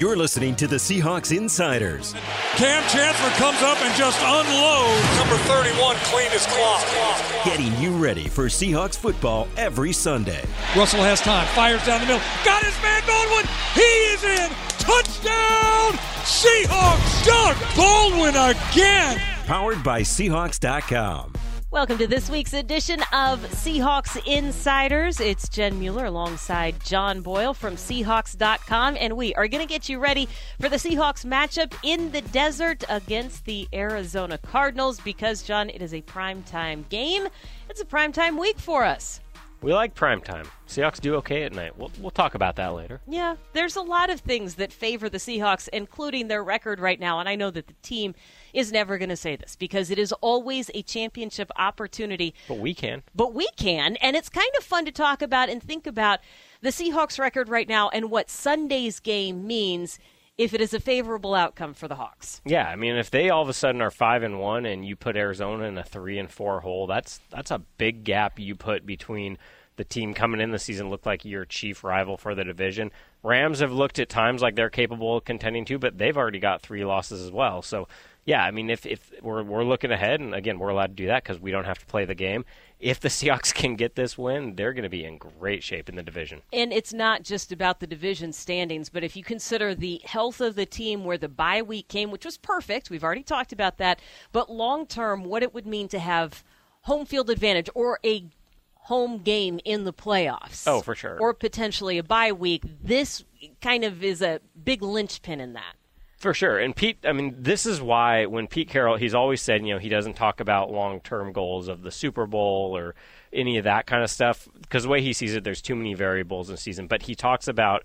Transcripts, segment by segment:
You're listening to the Seahawks Insiders. Kam Chancellor comes up and just unloads. Number 31 clean his clock. Getting you ready for Seahawks football every Sunday. Russell has time, fires down the middle. Got his man Baldwin. He is in. Touchdown! Seahawks! Doug Baldwin again. Powered by Seahawks.com. Welcome to this week's edition of Seahawks Insiders. It's Jen Mueller alongside John Boyle from Seahawks.com, and we are going to get you ready for the Seahawks matchup in the desert against the Arizona Cardinals because, John, it is a primetime game. It's a primetime week for us. We like prime time. Seahawks do okay at night. We'll, we'll talk about that later. Yeah, there's a lot of things that favor the Seahawks, including their record right now. And I know that the team is never going to say this because it is always a championship opportunity. But we can. But we can. And it's kind of fun to talk about and think about the Seahawks record right now and what Sunday's game means if it is a favorable outcome for the Hawks. Yeah, I mean, if they all of a sudden are five and one, and you put Arizona in a three and four hole, that's that's a big gap you put between the team coming in the season looked like your chief rival for the division. Rams have looked at times like they're capable of contending too, but they've already got three losses as well. So yeah, I mean, if if we're we're looking ahead, and again, we're allowed to do that because we don't have to play the game. If the Seahawks can get this win, they're going to be in great shape in the division. And it's not just about the division standings, but if you consider the health of the team, where the bye week came, which was perfect, we've already talked about that. But long term, what it would mean to have home field advantage or a home game in the playoffs. Oh, for sure. Or potentially a bye week. This kind of is a big linchpin in that. For sure. And Pete, I mean, this is why when Pete Carroll, he's always said, you know, he doesn't talk about long term goals of the Super Bowl or any of that kind of stuff because the way he sees it, there's too many variables in season. But he talks about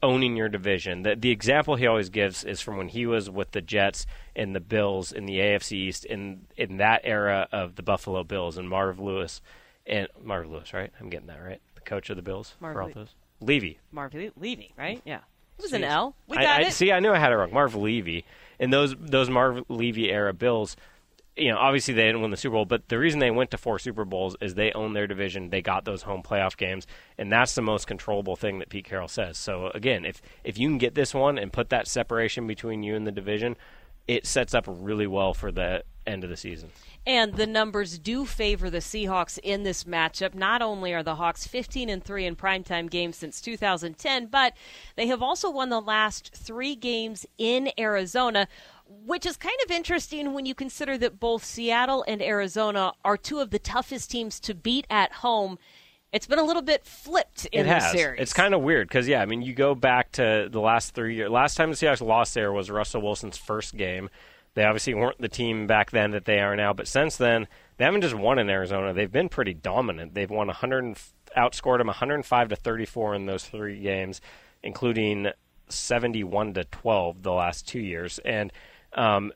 owning your division. The, the example he always gives is from when he was with the Jets and the Bills in the AFC East in in that era of the Buffalo Bills and Marv Lewis and Marv Lewis, right? I'm getting that right. The coach of the Bills. Marv Le- Levy. Marv Levy, right? Mm-hmm. Yeah. It was an L. We got I, I, it. See, I knew I had it wrong. Marv Levy and those those Marv Levy era Bills. You know, obviously they didn't win the Super Bowl, but the reason they went to four Super Bowls is they own their division. They got those home playoff games, and that's the most controllable thing that Pete Carroll says. So again, if if you can get this one and put that separation between you and the division, it sets up really well for the end of the season. And the numbers do favor the Seahawks in this matchup. Not only are the Hawks 15 and 3 in primetime games since 2010, but they have also won the last 3 games in Arizona, which is kind of interesting when you consider that both Seattle and Arizona are two of the toughest teams to beat at home. It's been a little bit flipped in it has. series. It's kind of weird because yeah, I mean you go back to the last three years. Last time the Seahawks lost there was Russell Wilson's first game. They obviously weren't the team back then that they are now, but since then they haven't just won in Arizona. They've been pretty dominant. They've won 100, outscored them 105 to 34 in those three games, including 71 to 12 the last two years. And um,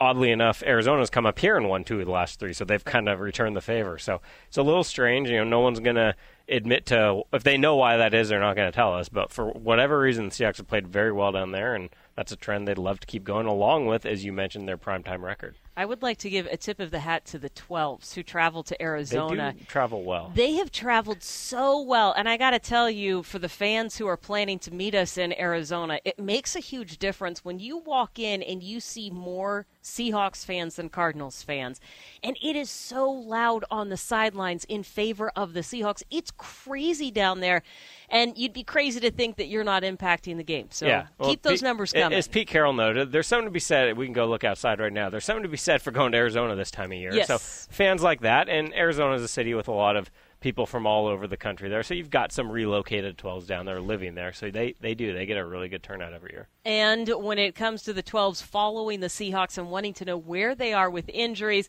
oddly enough, Arizona's come up here and won two of the last three, so they've kind of returned the favor. So it's a little strange. You know, no one's going to admit to if they know why that is, they're not going to tell us. But for whatever reason, the Seahawks have played very well down there, and that's a trend they'd love to keep going along with, as you mentioned, their primetime record. I would like to give a tip of the hat to the 12s who travel to Arizona. They do travel well. They have traveled so well. And I got to tell you, for the fans who are planning to meet us in Arizona, it makes a huge difference when you walk in and you see more Seahawks fans than Cardinals fans. And it is so loud on the sidelines in favor of the Seahawks. It's crazy down there and you'd be crazy to think that you're not impacting the game. So yeah. well, keep those Pete, numbers coming. As Pete Carroll noted, there's something to be said. We can go look outside right now. There's something to be said for going to Arizona this time of year. Yes. So fans like that, and Arizona is a city with a lot of people from all over the country there. So you've got some relocated 12s down there living there. So they, they do. They get a really good turnout every year. And when it comes to the 12s following the Seahawks and wanting to know where they are with injuries,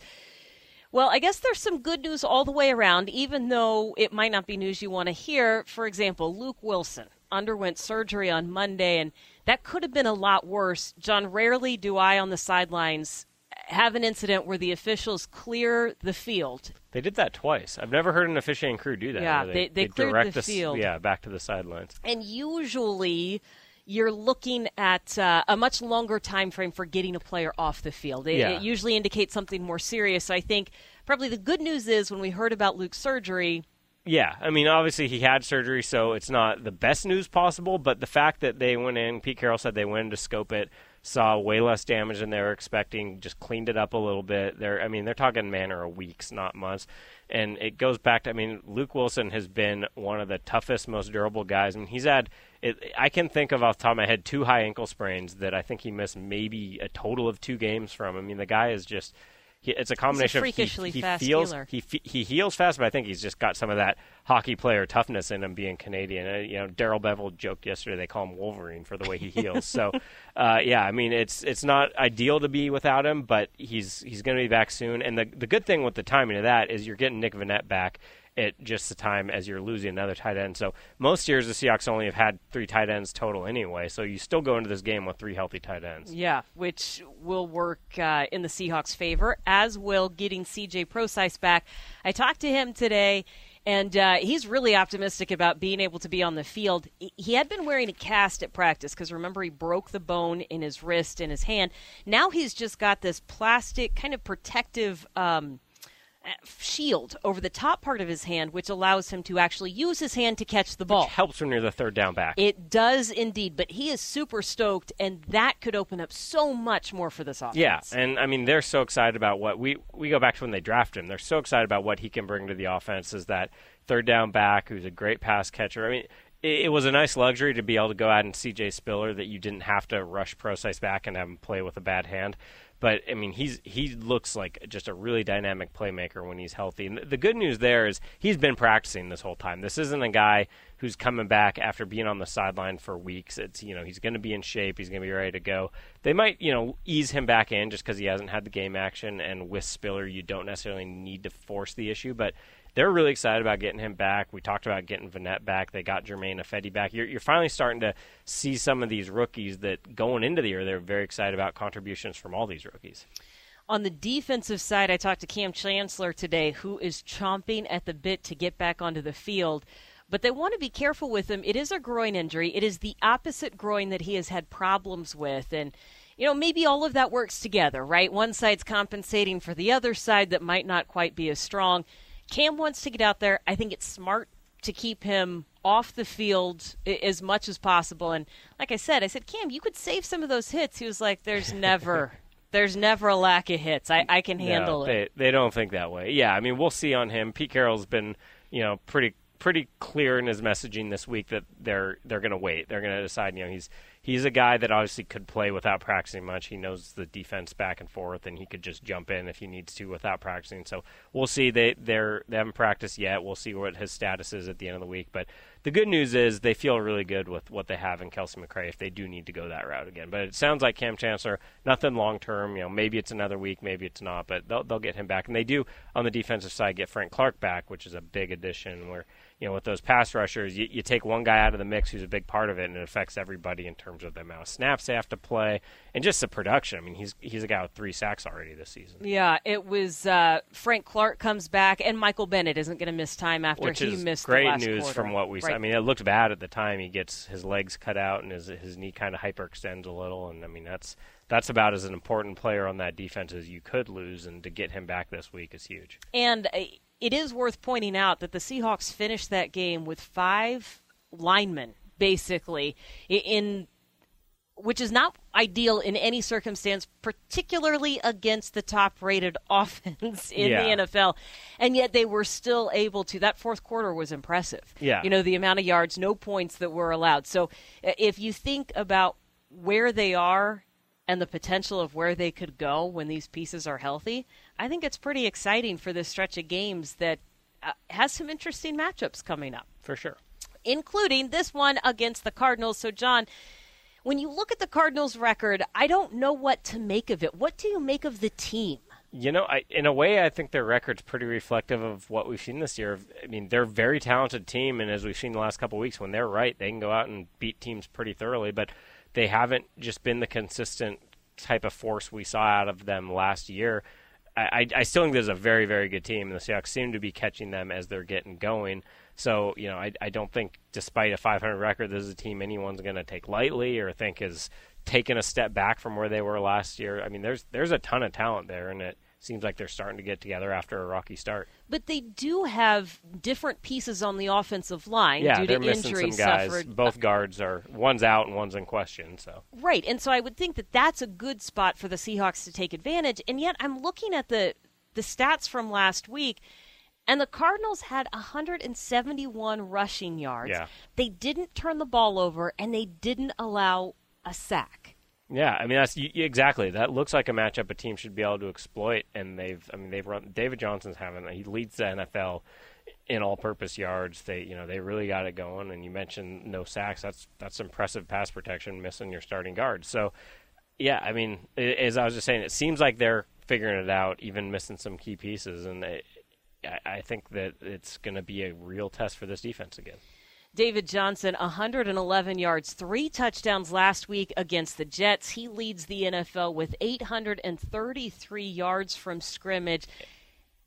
well, I guess there's some good news all the way around, even though it might not be news you want to hear. For example, Luke Wilson underwent surgery on Monday, and that could have been a lot worse. John, rarely do I on the sidelines have an incident where the officials clear the field. They did that twice. I've never heard an officiating crew do that. Yeah, they, they, they, cleared direct the field. Yeah, back to the sidelines. And usually you're looking at uh, a much longer time frame for getting a player off the field. It, Yeah. it usually indicates something more serious. So I think probably the good news is when we heard about Luke's surgery, Yeah, I mean, obviously he had surgery, so it's not the best news possible. But the fact that they went in, Pete Carroll said they went in to scope it, saw way less damage than they were expecting, just cleaned it up a little bit. They're, I mean, they're talking manner of weeks, not months. And it goes back to, I mean, Luke Wilson has been one of the toughest, most durable guys. I mean, he's had, it, I can think of off the top of my head two high ankle sprains that I think he missed maybe a total of two games from. I mean, the guy is just he, it's a combination a freakishly of he, he fast feels healer. he he heals fast, but I think he's just got some of that hockey player toughness in him, being Canadian. Uh, you know, Darrell Bevell joked yesterday they call him Wolverine for the way he heals. so, uh, yeah, I mean it's it's not ideal to be without him, but he's he's going to be back soon. And the the good thing with the timing of that is you're getting Nick Vannett back at just the time as you're losing another tight end. So most years the Seahawks only have had three tight ends total anyway. So you still go into this game with three healthy tight ends. Yeah, which will work uh, in the Seahawks' favor, as will getting CJ Prosise back. I talked to him today. And uh, he's really optimistic about being able to be on the field. He had been wearing a cast at practice because remember, he broke the bone in his wrist and his hand. Now he's just got this plastic, kind of protective um, shield over the top part of his hand, which allows him to actually use his hand to catch the ball. Which helps when you're the third down back. It does indeed, but he is super stoked, and that could open up so much more for this offense. Yeah, and I mean they're so excited about what we we go back to when they draft him. They're so excited about what he can bring to the offense. Is that third down back who's a great pass catcher? I mean. It, it was a nice luxury to be able to go out and CJ Spiller that you didn't have to rush Prosise back and have him play with a bad hand. But I mean, he's he looks like just a really dynamic playmaker when he's healthy. And the good news there is he's been practicing this whole time. This isn't a guy who's coming back after being on the sideline for weeks. It's you know he's going to be in shape. He's going to be ready to go. They might you know ease him back in just because he hasn't had the game action. And with Spiller, you don't necessarily need to force the issue, but they're really excited about getting him back. We talked about getting Vannett back. They got Germain Ifedi back. You're, you're finally starting to see some of these rookies that going into the year they're very excited about contributions from all these rookies. On the defensive side, I talked to Kam Chancellor today, who is chomping at the bit to get back onto the field. But they want to be careful with him. It is a groin injury. It is the opposite groin that he has had problems with. And you know, maybe all of that works together, right? One side's compensating for the other side that might not quite be as strong. Kam wants to get out there. I think it's smart to keep him off the field as much as possible. And like I said, I said, Kam, you could save some of those hits. He was like, "There's never." There's never a lack of hits. I, I can handle no, it. They, they don't think that way. Yeah, I mean, we'll see on him. Pete Carroll's been, you know, pretty pretty clear in his messaging this week that they're they're going to wait. They're going to decide. You know, he's he's a guy that obviously could play without practicing much. He knows the defense back and forth, and he could just jump in if he needs to without practicing. So we'll see. They they're they haven't practiced yet. We'll see what his status is at the end of the week. But the good news is they feel really good with what they have in Kelcie McCray if they do need to go that route again. But it sounds like Kam Chancellor, nothing long term. You know, maybe it's another week, maybe it's not, but they'll they'll get him back. And they do on the defensive side get Frank Clark back, which is a big addition. Where you know with those pass rushers, you, you take one guy out of the mix who's a big part of it, and it affects everybody in terms of the amount of snaps they have to play and just the production. I mean, he's he's a guy with three sacks already this season. Yeah, it was uh, Frank Clark comes back, and Michael Bennett isn't going to miss time after Which he is missed great the last news quarter. from what we saw. I mean, it looked bad at the time. He gets his legs cut out and his his knee kind of hyperextends a little, and I mean that's that's about as an important player on that defense as you could lose, and to get him back this week is huge. And uh, it is worth pointing out that the Seahawks finished that game with five linemen, basically, in which is not ideal in any circumstance, particularly against the top-rated offense in Yeah. the NFL. And yet they were still able to. That fourth quarter was impressive. Yeah. you know the amount of yards, no points that were allowed. So if you think about where they are and the potential of where they could go when these pieces are healthy, I think it's pretty exciting for this stretch of games that uh, has some interesting matchups coming up, For sure. including this one against the Cardinals. So, John, when you look at the Cardinals' record, I don't know what to make of it. What do you make of the team? You know, I, in a way, I think their record's pretty reflective of what we've seen this year. I mean, they're a very talented team, and as we've seen the last couple of weeks, when they're right, they can go out and beat teams pretty thoroughly. But they haven't just been the consistent type of force we saw out of them last year. I, I, still think there's a very, very good team, and the Seahawks seem to be catching them as they're getting going. So, you know, I, I don't think, despite a 500 record, this is a team anyone's going to take lightly or think is taken a step back from where they were last year. I mean, there's there's a ton of talent there, and it seems like they're starting to get together after a rocky start. But they do have different pieces on the offensive line yeah, due they're to missing injuries some guys. suffered. Both guards are one's out and one's in question. So Right, and so I would think that that's a good spot for the Seahawks to take advantage. And yet, I'm looking at the the stats from last week, and the Cardinals had 171 rushing yards. Yeah. They didn't turn the ball over, and they didn't allow a sack. Yeah, I mean that's exactly that looks like a matchup a team should be able to exploit, and they've I mean they've run David Johnson's having he leads the NFL in all-purpose yards. They you know they really got it going, and you mentioned no sacks. That's that's impressive pass protection, missing your starting guard. So yeah, I mean i- as I was just saying, it seems like they're figuring it out, even missing some key pieces, and they, I, I think that it's going to be a real test for this defense again. David Johnson, 111 yards, three touchdowns last week against the Jets. He leads the NFL with 833 yards from scrimmage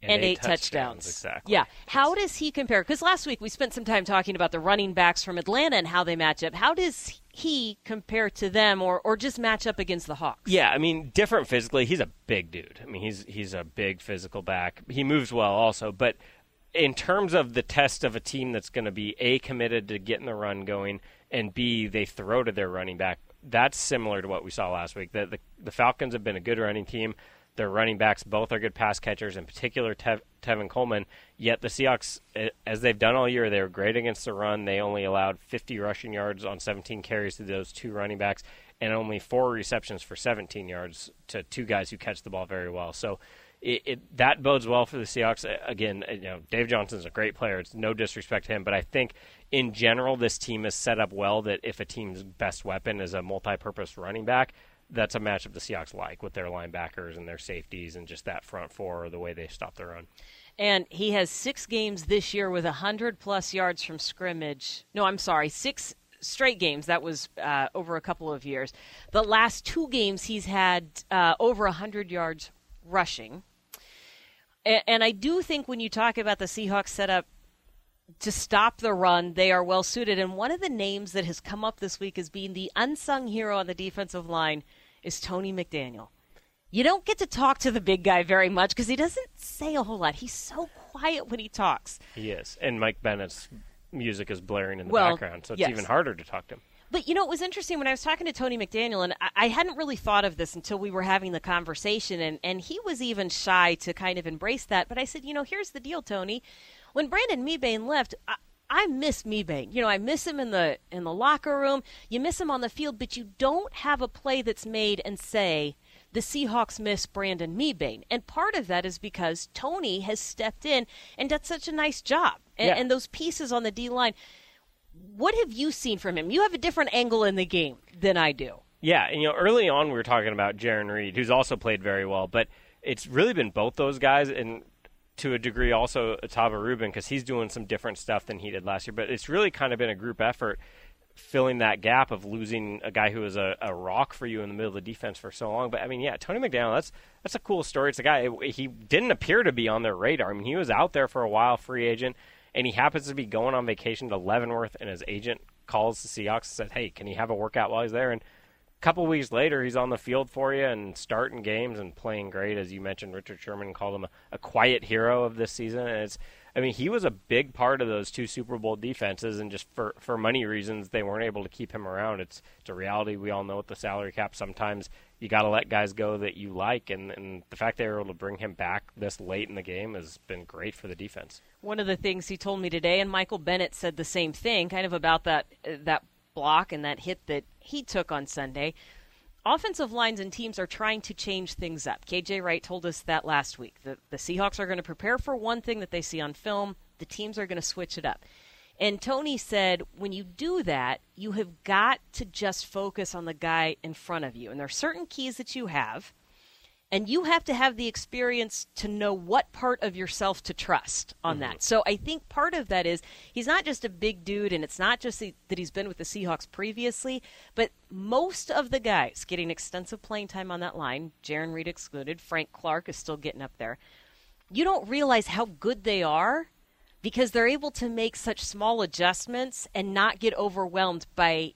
and, eight, touchdowns. Exactly. Yeah. How does he compare? Because last week we spent some time talking about the running backs from Atlanta and how they match up. How does he compare to them, or or just match up against the Hawks? Yeah, I mean, different physically. He's a big dude. I mean, he's he's a big physical back. He moves well also, but in terms of the test of a team that's going to be a committed to getting the run going and b they throw to their running back, that's similar to what we saw last week. The the, the Falcons have been a good running team. Their running backs both are good pass catchers, in particular Tev, Tevin Coleman. Yet the Seahawks, as they've done all year, they were great against the run. They only allowed 50 rushing yards on 17 carries to those two running backs, and only four receptions for 17 yards to two guys who catch the ball very well. So it, it that bodes well for the Seahawks. Again, you know, Dave Johnson's a great player. It's no disrespect to him, but I think in general this team is set up well. That if a team's best weapon is a multi-purpose running back, that's a matchup the Seahawks like with their linebackers and their safeties and just that front four, the way they stop their run. And he has six games this year with 100 plus yards from scrimmage. No, I'm sorry, six straight games. That was uh, over a couple of years. The last two games, he's had uh, over 100 yards rushing. And, and I do think when you talk about the Seahawks setup to stop the run, they are well suited. And one of the names that has come up this week as being the unsung hero on the defensive line is Tony McDaniel. You don't get to talk to the big guy very much because he doesn't say a whole lot. He's so quiet when he talks. He is, and Mike Bennett's music is blaring in the Well, background, so it's yes. even harder to talk to him. But you know, it was interesting when I was talking to Tony McDaniel, and I, I hadn't really thought of this until we were having the conversation, and, and he was even shy to kind of embrace that. But I said, you know, here's the deal, Tony. When Brandon Mebane left, I, I miss Mebane. You know, I miss him in the in the locker room. You miss him on the field, but you don't have a play that's made and say the Seahawks miss Brandon Mebane. And part of that is because Tony has stepped in and done such a nice job. And, Yeah. and those pieces on the D line. What have you seen from him? You have a different angle in the game than I do. Yeah, and you know, early on we were talking about Jarran Reed, who's also played very well, but it's really been both those guys, and to a degree also Ahtyba Rubin because he's doing some different stuff than he did last year. But it's really kind of been a group effort filling that gap of losing a guy who was a, a rock for you in the middle of the defense for so long. But I mean, yeah, Tony McDaniel, that's that's a cool story. It's a guy he didn't appear to be on their radar. I mean, he was out there for a while, free agent, and he happens to be going on vacation to Leavenworth, and his agent calls the Seahawks and said, "Hey, can he have a workout while he's there?" And a couple weeks later, he's on the field for you and starting games and playing great. As you mentioned, Richard Sherman called him a, a quiet hero of this season, and it's. I mean, he was a big part of those two Super Bowl defenses, and just for for money reasons, they weren't able to keep him around. It's it's a reality. We all know with the salary cap, sometimes you got to let guys go that you like, and and the fact they were able to bring him back this late in the game has been great for the defense. One of the things he told me today, and Michael Bennett said the same thing, kind of about that that block and that hit that he took on Sunday. Offensive lines and teams are trying to change things up. KJ Wright told us that last week. The, the Seahawks are going to prepare for one thing that they see on film. The teams are going to switch it up. And Tony said, when you do that, you have got to just focus on the guy in front of you. And there are certain keys that you have and you have to have the experience to know what part of yourself to trust on mm-hmm. that. So I think part of that is he's not just a big dude, and it's not just that he's been with the Seahawks previously, but most of the guys getting extensive playing time on that line, Jarran Reed excluded, Frank Clark is still getting up there. You don't realize how good they are because they're able to make such small adjustments and not get overwhelmed by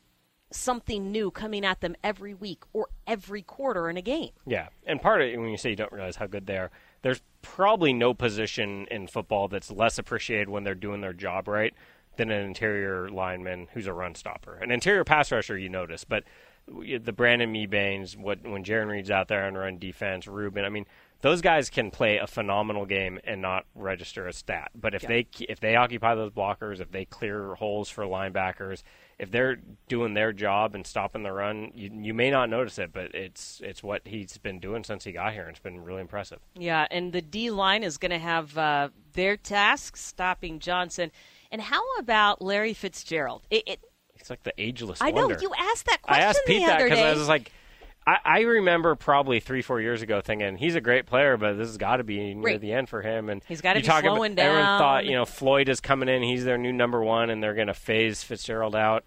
something new coming at them every week or every quarter in a game. Yeah, and part of it, when you say you don't realize how good they are, there's probably no position in football that's less appreciated when they're doing their job right than an interior lineman who's a run stopper. An interior pass rusher, you notice, but the Brandon Mebanes, what when Jarran Reed's out there on run defense, Rubin, I mean, those guys can play a phenomenal game and not register a stat. But if yeah. they if they occupy those blockers, if they clear holes for linebackers, if they're doing their job and stopping the run, you, you may not notice it, but it's it's what he's been doing since he got here, and it's been really impressive. Yeah, and the D line is going to have uh, their task stopping Johnson. And how about Larry Fitzgerald? It, it, it's like the ageless. I wonder. know you asked that question. I asked Pete that because I was like I, I remember probably three, four years ago thinking he's a great player, but this has got to be near right. the end for him. And he's got to be slowing about, down. Everyone thought you know Floyd is coming in; he's their new number one, and they're going to phase Fitzgerald out.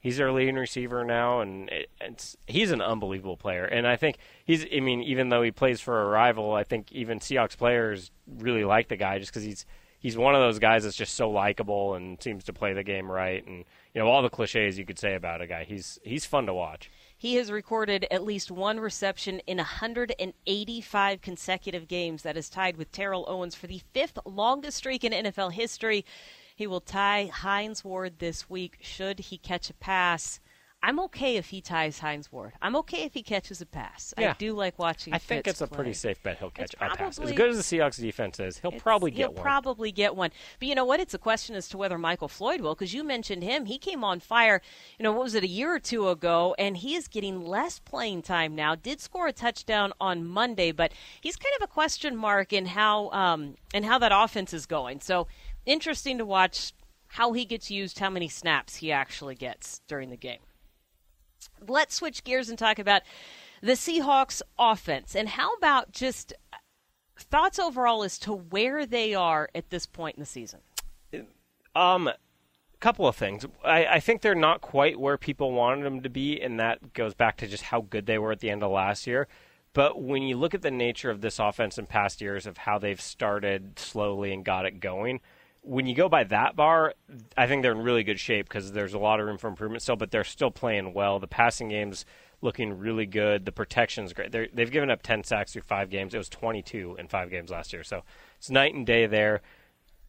He's their leading receiver now, and it, it's he's an unbelievable player. And I think he's. I mean, even though he plays for a rival, I think even Seahawks players really like the guy just because he's he's one of those guys that's just so likable and seems to play the game right, and you know all the cliches you could say about a guy. He's he's fun to watch. He has recorded at least one reception in 185 consecutive games. That is tied with Terrell Owens for the fifth longest streak in NFL history. He will tie Hines Ward this week should he catch a pass. I'm okay if he ties Hines Ward. I'm okay if he catches a pass. Yeah. I do like watching. I think Fitz it's a play. pretty safe bet he'll catch probably, a pass. As good as the Seahawks defense is, he'll probably get he'll one. He'll probably get one. But you know what? It's a question as to whether Michael Floyd will, because you mentioned him. He came on fire. You know what was it a year or two ago, and he is getting less playing time now. Did score a touchdown on Monday, but he's kind of a question mark in how um, and how that offense is going. So interesting to watch how he gets used, how many snaps he actually gets during the game let's switch gears and talk about the Seahawks offense. And how about just thoughts overall as to where they are at this point in the season? Um, couple of things. I, I think they're not quite where people wanted them to be, and that goes back to just how good they were at the end of last year. But when you look at the nature of this offense in past years of how they've started slowly and got it going, when you go by that bar, I think they're in really good shape because there's a lot of room for improvement still, but they're still playing well. The passing game's looking really good. The protection's great. they have given up 10 sacks through five games. It was 22 in five games last year. So it's night and day there.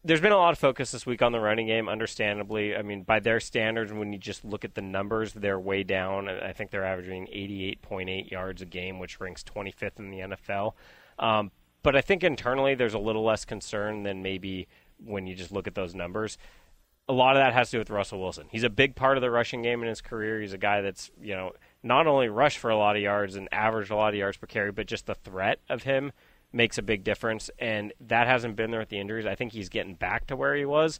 There's been a lot of focus this week on the running game, understandably. I mean, by their standards, when you just look at the numbers, they're way down. I think they're averaging 88.8 yards a game, which ranks 25th in the NFL. Um, but I think internally, there's a little less concern than maybe – when you just look at those numbers. A lot of that has to do with Russell Wilson. He's a big part of the rushing game in his career. He's a guy that's, you know, not only rushed for a lot of yards and averaged a lot of yards per carry, but just the threat of him makes a big difference. And that hasn't been there with the injuries. I think he's getting back to where he was.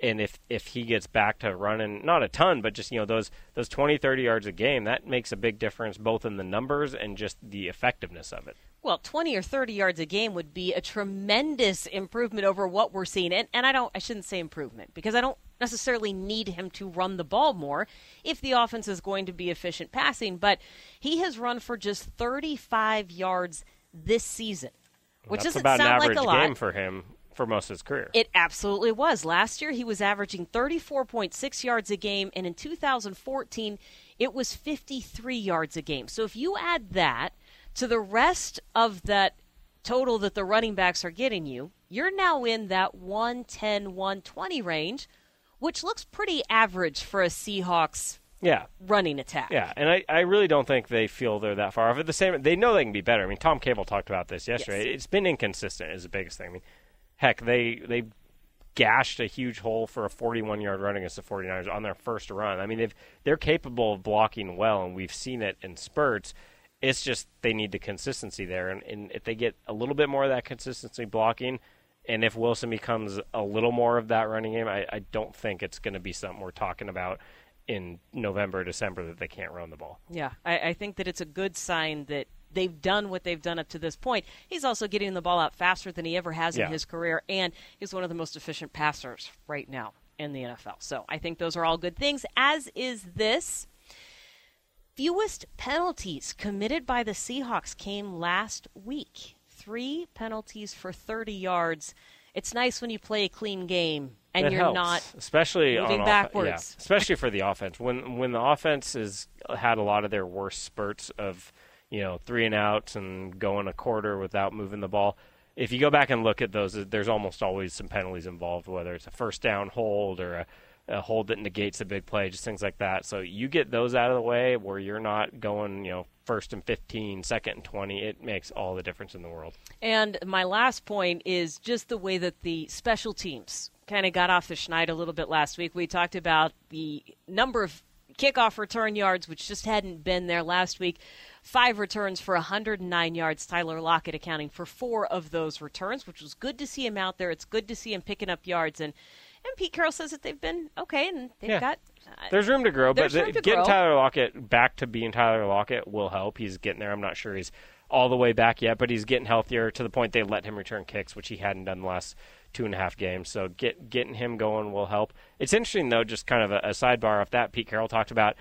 And if, if he gets back to running, not a ton, but just, you know, those, those 20, 30 yards a game, that makes a big difference both in the numbers and just the effectiveness of it well, 20 or 30 yards a game would be a tremendous improvement over what we're seeing. And, and I don't, I shouldn't say improvement because I don't necessarily need him to run the ball more if the offense is going to be efficient passing. But he has run for just 35 yards this season, which That's doesn't about sound an average like a lot. game for him for most of his career. It absolutely was. Last year he was averaging 34.6 yards a game, and in 2014 it was 53 yards a game. So if you add that to the rest of that total that the running backs are getting you, you're now in that 110, 120 range, which looks pretty average for a Seahawks yeah. running attack. Yeah, and I, I really don't think they feel they're that far off. At the same, they know they can be better. I mean, Tom Cable talked about this yesterday. Yes. It's been inconsistent is the biggest thing. I mean, heck, they they gashed a huge hole for a 41 yard run against the 49ers on their first run. I mean, they've they're capable of blocking well, and we've seen it in spurts. It's just they need the consistency there, and, and if they get a little bit more of that consistency blocking, and if Wilson becomes a little more of that running game, I, I don't think it's going to be something we're talking about in November, December that they can't run the ball. Yeah, I, I think that it's a good sign that they've done what they've done up to this point. He's also getting the ball out faster than he ever has yeah. in his career, and he's one of the most efficient passers right now in the NFL. So I think those are all good things, as is this fewest penalties committed by the Seahawks came last week. Three penalties for 30 yards it's nice when you play a clean game and That you're helps, not especially moving off- backwards. yeah, especially for the offense. When when the offense has had a lot of their worst spurts of you know three and outs and going a quarter without moving the ball. If you go back and look at those, there's almost always some penalties involved, whether it's a first down hold or a, a hold that negates a big play, just things like that. So you get those out of the way where you're not going, you know, first and 15, second and 20. It makes all the difference in the world. And my last point is just the way that the special teams kind of got off the schneid a little bit last week. We talked about the number of kickoff return yards, which just hadn't been there last week. Five returns for 109 yards. Tyler Lockett accounting for four of those returns, which was good to see him out there. It's good to see him picking up yards. And, and Pete Carroll says that they've been okay and they've Yeah. got. Uh, There's room to grow, but room to getting grow. Tyler Lockett back to being Tyler Lockett will help. He's getting there. I'm not sure he's all the way back yet, but he's getting healthier to the point they let him return kicks, which he hadn't done the last two and a half games. So get getting him going will help. It's interesting though, just kind of a, a sidebar off that Pete Carroll talked about.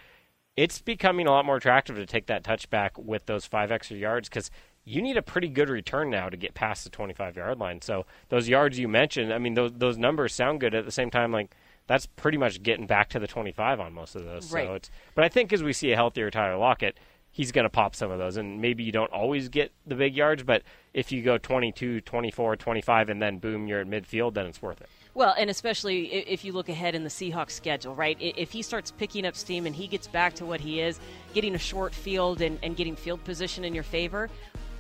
It's becoming a lot more attractive to take that touchback with those five extra yards because you need a pretty good return now to get past the 25 yard line. So those yards you mentioned, I mean, those those numbers sound good. At the same time, like that's pretty much getting back to the 25 on most of those. Right. So it's, but I think as we see a healthier Tyler Lockett, he's going to pop some of those. And maybe you don't always get the big yards, but if you go 22, 24, 25, and then boom, you're at midfield, then it's worth it. Well, and especially if you look ahead in the Seahawks schedule, right? If he starts picking up steam and he gets back to what he is, getting a short field and, and getting field position in your favor,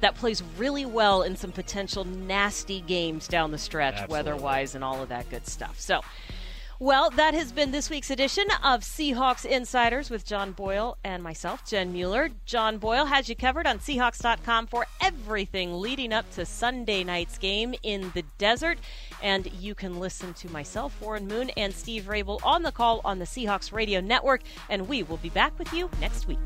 that plays really well in some potential nasty games down the stretch, weather-wise and all of that good stuff. So, well, that has been this week's edition of Seahawks Insiders with John Boyle and myself, Jen Mueller. John Boyle has you covered on Seahawks.com for everything leading up to Sunday night's game in the desert. And you can listen to myself, Warren Moon, and Steve Raible on the call on the Seahawks Radio Network. And we will be back with you next week.